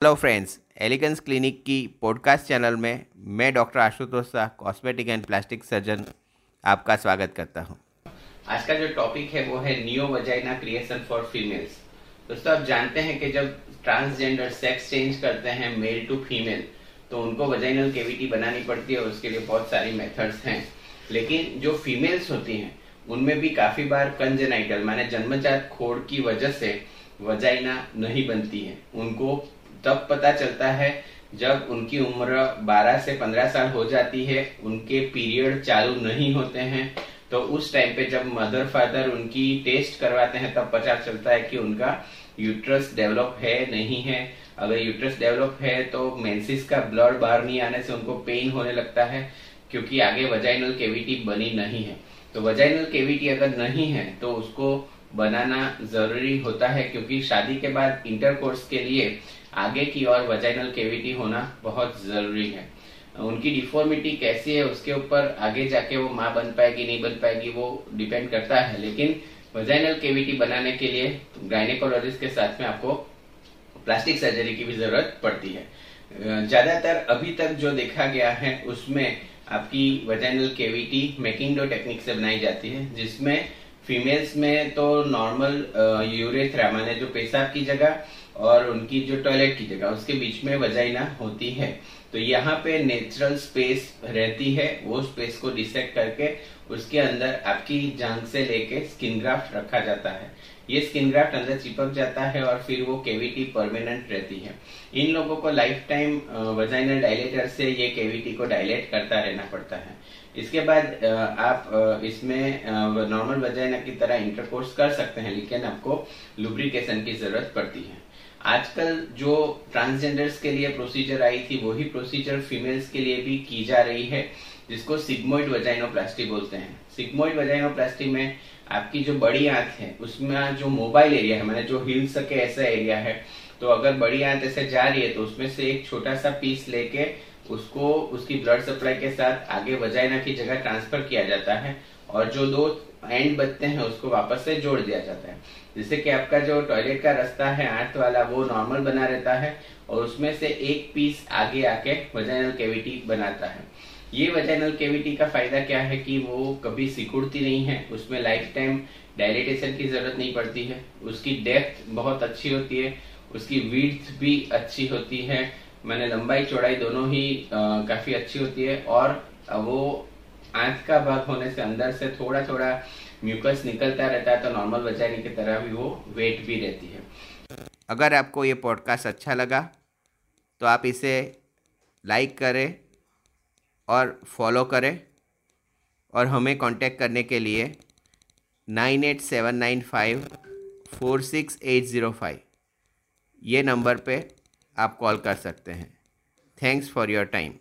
Hello friends elegance clinic की podcast channel में मैं doctor Ashutosh Shah cosmetic and plastic surgeon आपका स्वागत करता हूँ। आज का जो टॉपिक है वो है neo vagina creation for females दोस्तों, आप जानते हैं कि जब ट्रांसजेंडर सेक्स चेंज करते हैं मेल टू फीमेल तो उनको वजाइनल केविटी बनानी पड़ती है और उसके लिए बहुत सारी मेथड्स हैं। लेकिन जो फीमेल्स होती हैं, उनमें भी काफ़ी बार कंजेनाइटल माने जन्मजात खोड़ की वजह से वजाइना नहीं बनती है। उनको तब पता चलता है जब उनकी उम्र 12 से 15 साल हो जाती है, उनके पीरियड चालू नहीं होते हैं तो उस टाइम पे जब मदर फादर उनकी टेस्ट करवाते हैं, तब पता चलता है कि उनका यूट्रस डेवलप है नहीं है। अगर यूट्रस डेवलप है तो मेंसिस का ब्लड बाहर नहीं आने से उनको पेन होने लगता है, क्योंकि आगे वजाइनल केविटी बनी नहीं है। तो वजाइनल केविटी अगर नहीं है तो उसको बनाना ज़रूरी होता है, क्योंकि शादी के बाद इंटरकोर्स के लिए आगे की ओर वजाइनल केविटी होना बहुत ज़रूरी है। उनकी डिफॉर्मिटी कैसी है, उसके ऊपर आगे जाके वो माँ बन पाएगी, नहीं बन पाएगी, वो डिपेंड करता है। लेकिन वजाइनल केविटी बनाने के लिए गायनेकोलॉजिस्ट के साथ में आपको प्लास्टिक सर्जरी की भी ज़रूरत पड़ती है। ज़्यादातर अभी तक जो देखा गया है, उसमें आपकी वजाइनल केविटी मेकिंडो टेक्निक से बनाई जाती है, जिसमें फीमेल्स में तो नॉर्मल यूरेथ्रा माने जो पेशाब की जगह और उनकी जो टॉयलेट की जगह, उसके बीच में वजाइना होती है। तो यहाँ पे नेचुरल स्पेस रहती है, वो स्पेस को डिसेक्ट करके उसके अंदर आपकी जांग से लेके स्किन ग्राफ्ट रखा जाता है। ये स्किन ग्राफ्ट अंदर चिपक जाता है और फिर वो केविटी परमानेंट रहती है। इन लोगों को लाइफ टाइम वजाइनल डायलेटर से ये केविटी को डायलेट करता रहना पड़ता है। इसके बाद आप इसमें नॉर्मल वजाइना की तरह इंटरकोर्स कर सकते हैं, लेकिन आपको लुब्रिकेशन की ज़रूरत पड़ती है। आजकल जो ट्रांसजेंडर्स के लिए प्रोसीजर आई थी, वही प्रोसीजर फीमेल्स के लिए भी की जा रही है, जिसको सिग्मोइड वजाइनोप्लास्टी बोलते हैं। सिग्मोइड वजाइनोप्लास्टी में आपकी जो बड़ी आंत है, उसमें जो मोबाइल एरिया है, मैंने जो हिल सके ऐसा एरिया है तो अगर बड़ी आंत ऐसे जा रही है तो उसमें से एक छोटा सा पीस लेके उसको, उसकी ब्लड सप्लाई के साथ आगे वजाइना की जगह ट्रांसफ़र किया जाता है और जो दो एंड बचते हैं उसको वापस से जोड़ दिया जाता है। जिससे कि आपका जो टॉयलेट का रास्ता है आर्थ वाला वो नॉर्मल बना रहता है और उसमें से एक पीस आगे आके वजाइनल केविटी बनाता है। ये वजाइनल केविटी का फ़ायदा क्या है कि वो कभी सिकुड़ती नहीं है उसमें लाइफ टाइम डायलिटेशन की ज़रूरत नहीं पड़ती है। उसकी डेप्थ बहुत अच्छी होती है उसकी विड्थ भी अच्छी होती है। मैंने लंबाई चौड़ाई दोनों ही आ, काफ़ी अच्छी होती है और वो आँख का भाग होने से अंदर से थोड़ा थोड़ा म्यूकस निकलता रहता है तो नॉर्मल वजाइनी की तरह भी वो वेट भी रहती है। अगर आपको ये पॉडकास्ट अच्छा लगा तो आप इसे लाइक करें और फॉलो करें और हमें कांटेक्ट करने के लिए nine eight seven nine five four six eight zero five ये नंबर पे आप कॉल कर सकते हैं। Thanks for your time